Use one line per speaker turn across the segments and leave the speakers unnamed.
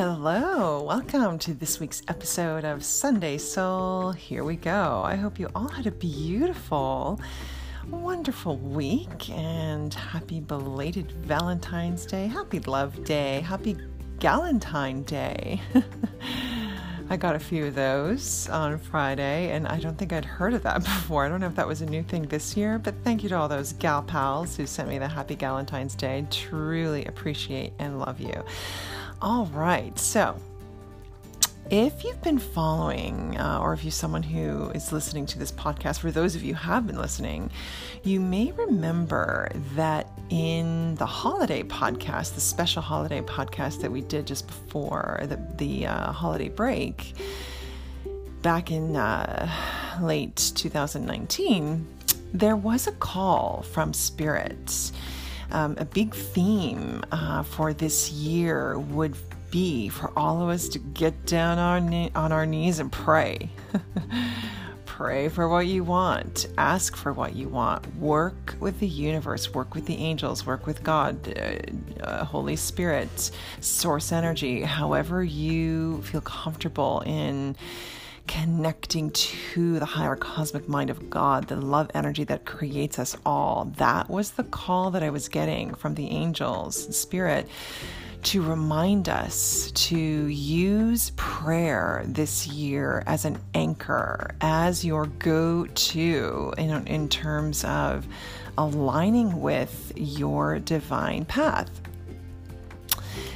Hello, welcome to this week's episode of Sunday Soul. Here we go. I hope you all had a beautiful, wonderful week and happy belated Valentine's Day, happy Love Day, happy Galentine Day. I got a few of those on Friday, and I don't think I'd heard of that before. I don't know if that was a new thing this year, but thank you to all those gal pals who sent me the Happy Galentine's Day. Truly appreciate and love you. All right, so if you've been following, uh, or if you're someone who is listening to this podcast, for those of you who have been listening, you may remember that in the holiday podcast, the special holiday podcast that we did just before the, the uh, holiday break, back in uh, late 2019, there was a call from spirits um, a big theme uh, for this year would be for all of us to get down on, on our knees and pray. pray for what you want, ask for what you want, work with the universe, work with the angels, work with God, uh, uh, Holy Spirit, source energy, however you feel comfortable in connecting to the higher cosmic mind of God, the love energy that creates us all. That was the call that I was getting from the angels, spirit, to remind us to use prayer this year as an anchor, as your go to in, in terms of aligning with your divine path.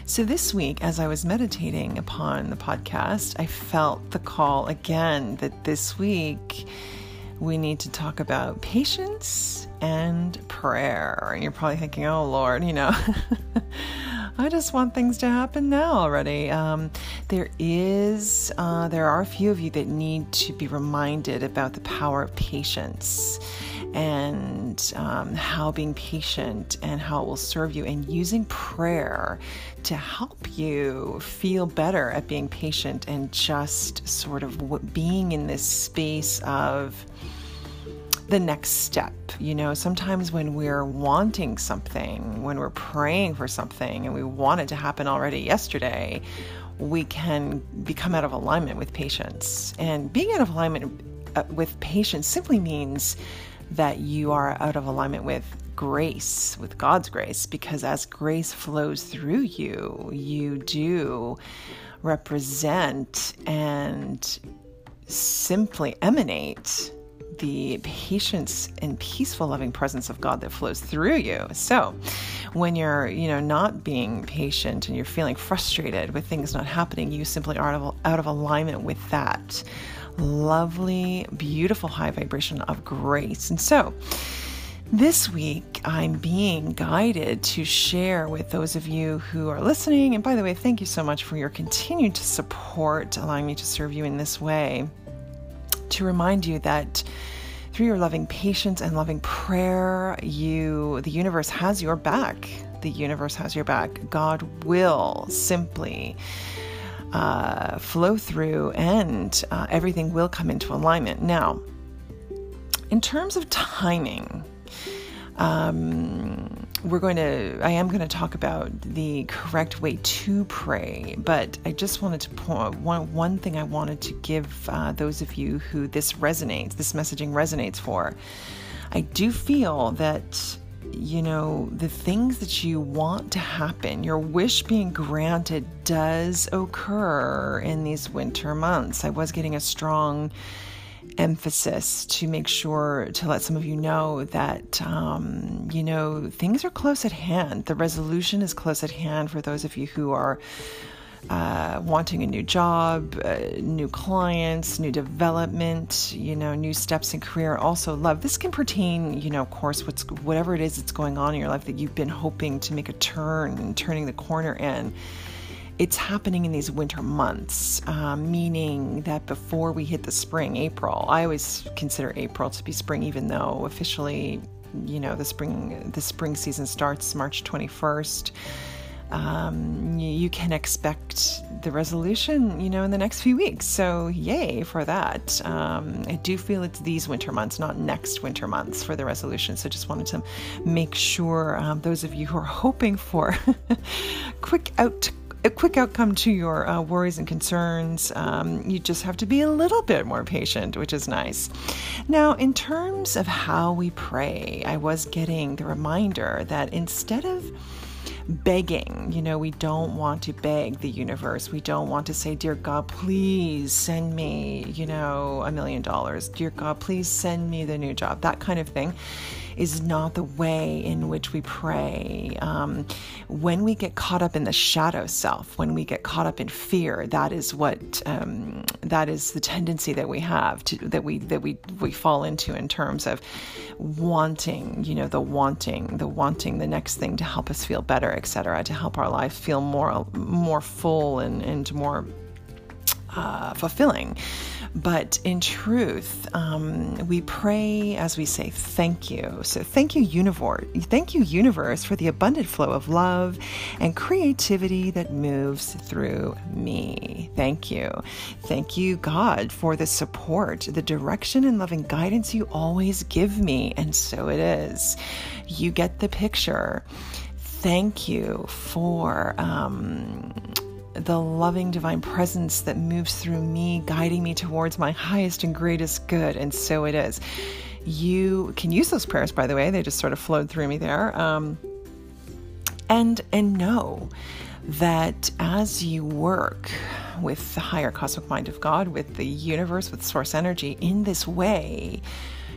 So, this week, as I was meditating upon the podcast, I felt the call again that this week we need to talk about patience and prayer. And you're probably thinking, oh Lord, you know. I just want things to happen now already. Um, there is, uh, there are a few of you that need to be reminded about the power of patience and um, how being patient and how it will serve you, and using prayer to help you feel better at being patient and just sort of being in this space of the next step. You know, sometimes when we're wanting something, when we're praying for something and we want it to happen already yesterday, we can become out of alignment with patience. And being out of alignment uh, with patience simply means that you are out of alignment with grace, with God's grace, because as grace flows through you, you do represent and simply emanate the patience and peaceful loving presence of God that flows through you. So, when you're, you know, not being patient and you're feeling frustrated with things not happening, you simply are out of, out of alignment with that lovely, beautiful high vibration of grace. And so, this week, I'm being guided to share with those of you who are listening. And by the way, thank you so much for your continued support, allowing me to serve you in this way. To remind you that through your loving patience and loving prayer, you the universe has your back. The universe has your back. God will simply uh, flow through and uh, everything will come into alignment. Now, in terms of timing, um, we're going to, I am going to talk about the correct way to pray, but I just wanted to point one, one thing I wanted to give uh, those of you who this resonates, this messaging resonates for. I do feel that you know, the things that you want to happen, your wish being granted does occur in these winter months. I was getting a strong emphasis to make sure to let some of you know that, um, you know, things are close at hand. The resolution is close at hand for those of you who are uh, wanting a new job, uh, new clients, new development, you know, new steps in career, also love. This can pertain, you know, of course, what's whatever it is that's going on in your life that you've been hoping to make a turn and turning the corner in. It's happening in these winter months, uh, meaning that before we hit the spring, April, I always consider April to be spring, even though officially, you know, the spring the spring season starts March 21st um, you can expect the resolution, you know, in the next few weeks. So, yay for that. Um, I do feel it's these winter months, not next winter months for the resolution. So, just wanted to make sure um, those of you who are hoping for quick out a quick outcome to your uh, worries and concerns. Um, you just have to be a little bit more patient, which is nice. Now, in terms of how we pray, I was getting the reminder that instead of begging. You know, we don't want to beg the universe. We don't want to say, Dear God, please send me, you know, a million dollars. Dear God, please send me the new job. That kind of thing is not the way in which we pray. Um, when we get caught up in the shadow self, when we get caught up in fear, that is what um, that is the tendency that we have to that we that we we fall into in terms of wanting, you know, the wanting, the wanting the next thing to help us feel better, etc., to help our life feel more more full and and more uh, fulfilling. But in truth, um, we pray as we say thank you. So thank you, universe. Thank you, universe, for the abundant flow of love and creativity that moves through me. Thank you. Thank you, God, for the support, the direction and loving guidance you always give me. And so it is. You get the picture. Thank you for um, the loving divine presence that moves through me, guiding me towards my highest and greatest good. And so it is. You can use those prayers, by the way, they just sort of flowed through me there. Um, and and know that as you work with the higher cosmic mind of God, with the universe, with source energy in this way,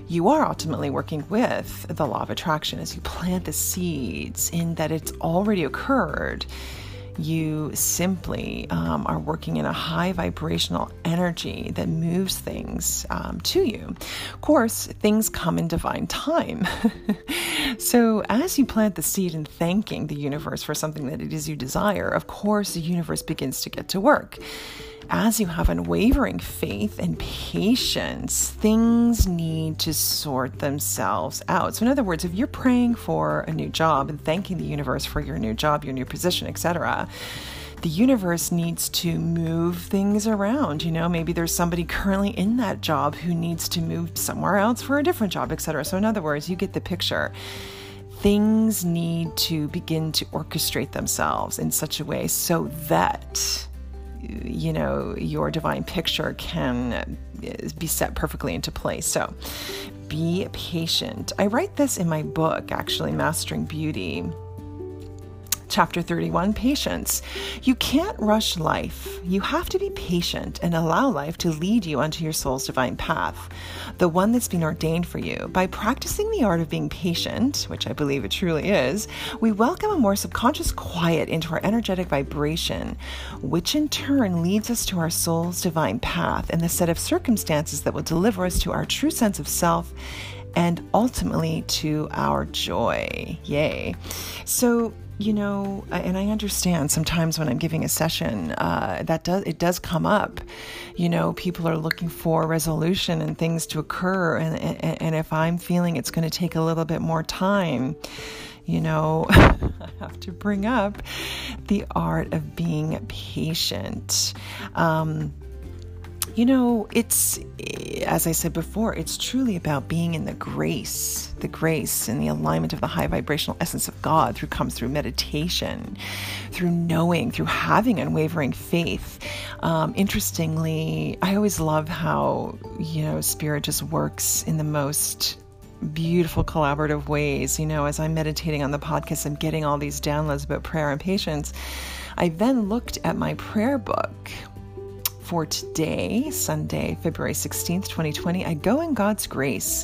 you are ultimately working with the law of attraction as you plant the seeds in that it's already occurred you simply um, are working in a high vibrational energy that moves things um, to you. Of course, things come in divine time. so, as you plant the seed in thanking the universe for something that it is you desire, of course, the universe begins to get to work as you have unwavering faith and patience, things need to sort themselves out. So, in other words, if you're praying for a new job and thanking the universe for your new job, your new position, etc., the universe needs to move things around. You know, maybe there's somebody currently in that job who needs to move somewhere else for a different job, etc. So, in other words, you get the picture things need to begin to orchestrate themselves in such a way so that you know, your divine picture can be set perfectly into place. So be patient. I write this in my book, actually, Mastering Beauty Chapter 31 Patience. You can't rush life. You have to be patient and allow life to lead you onto your soul's divine path, the one that's been ordained for you. By practicing the art of being patient, which I believe it truly is, we welcome a more subconscious quiet into our energetic vibration, which in turn leads us to our soul's divine path and the set of circumstances that will deliver us to our true sense of self and ultimately to our joy. Yay. So, you know, and I understand sometimes when I'm giving a session, uh, that does it does come up. You know, people are looking for resolution and things to occur, and and, and if I'm feeling it's going to take a little bit more time, you know, I have to bring up the art of being patient. Um, you know, it's, as I said before, it's truly about being in the grace, the grace and the alignment of the high vibrational essence of God through comes through meditation, through knowing, through having unwavering faith. Um, interestingly, I always love how, you know, spirit just works in the most beautiful collaborative ways. You know, as I'm meditating on the podcast, I'm getting all these downloads about prayer and patience. I then looked at my prayer book for today, Sunday, February 16th, 2020, I go in God's grace.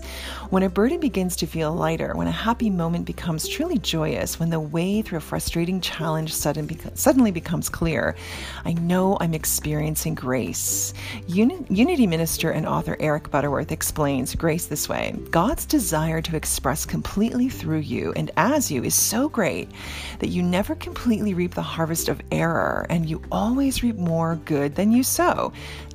When a burden begins to feel lighter, when a happy moment becomes truly joyous, when the way through a frustrating challenge sudden suddenly becomes clear, I know I'm experiencing grace. Uni- Unity minister and author Eric Butterworth explains grace this way God's desire to express completely through you and as you is so great that you never completely reap the harvest of error and you always reap more good than you sow.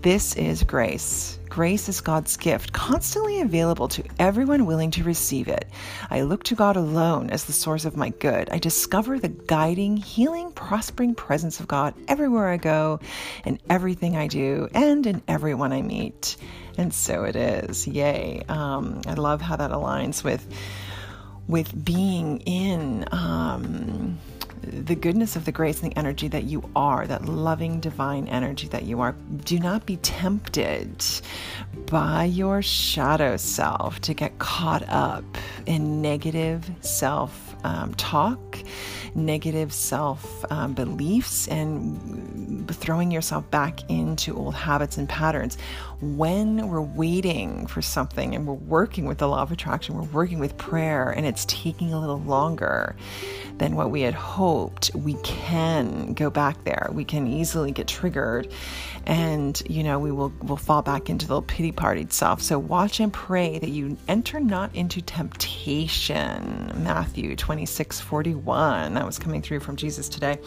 This is grace. Grace is God's gift, constantly available to everyone willing to receive it. I look to God alone as the source of my good. I discover the guiding, healing, prospering presence of God everywhere I go, in everything I do, and in everyone I meet. And so it is. Yay. Um, I love how that aligns with with being in um, the goodness of the grace and the energy that you are, that loving divine energy that you are. Do not be tempted by your shadow self to get caught up in negative self um, talk, negative self um, beliefs, and throwing yourself back into old habits and patterns. When we're waiting for something and we're working with the law of attraction, we're working with prayer, and it's taking a little longer than what we had hoped, we can go back there. We can easily get triggered and you know we will will fall back into the pity party self so watch and pray that you enter not into temptation matthew 26 41 that was coming through from jesus today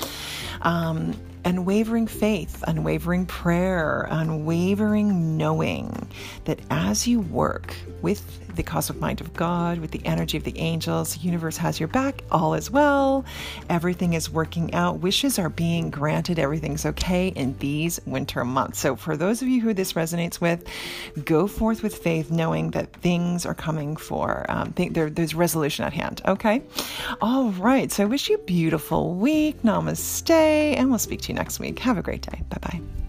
um, unwavering faith, unwavering prayer, unwavering knowing that as you work with the cosmic mind of God, with the energy of the angels, the universe has your back, all is well, everything is working out, wishes are being granted, everything's okay in these winter months. So, for those of you who this resonates with, go forth with faith, knowing that things are coming for, um, th- there, there's resolution at hand, okay? All right, so I wish you a beautiful week. Namaste, and we'll speak to you next week. Have a great day. Bye bye.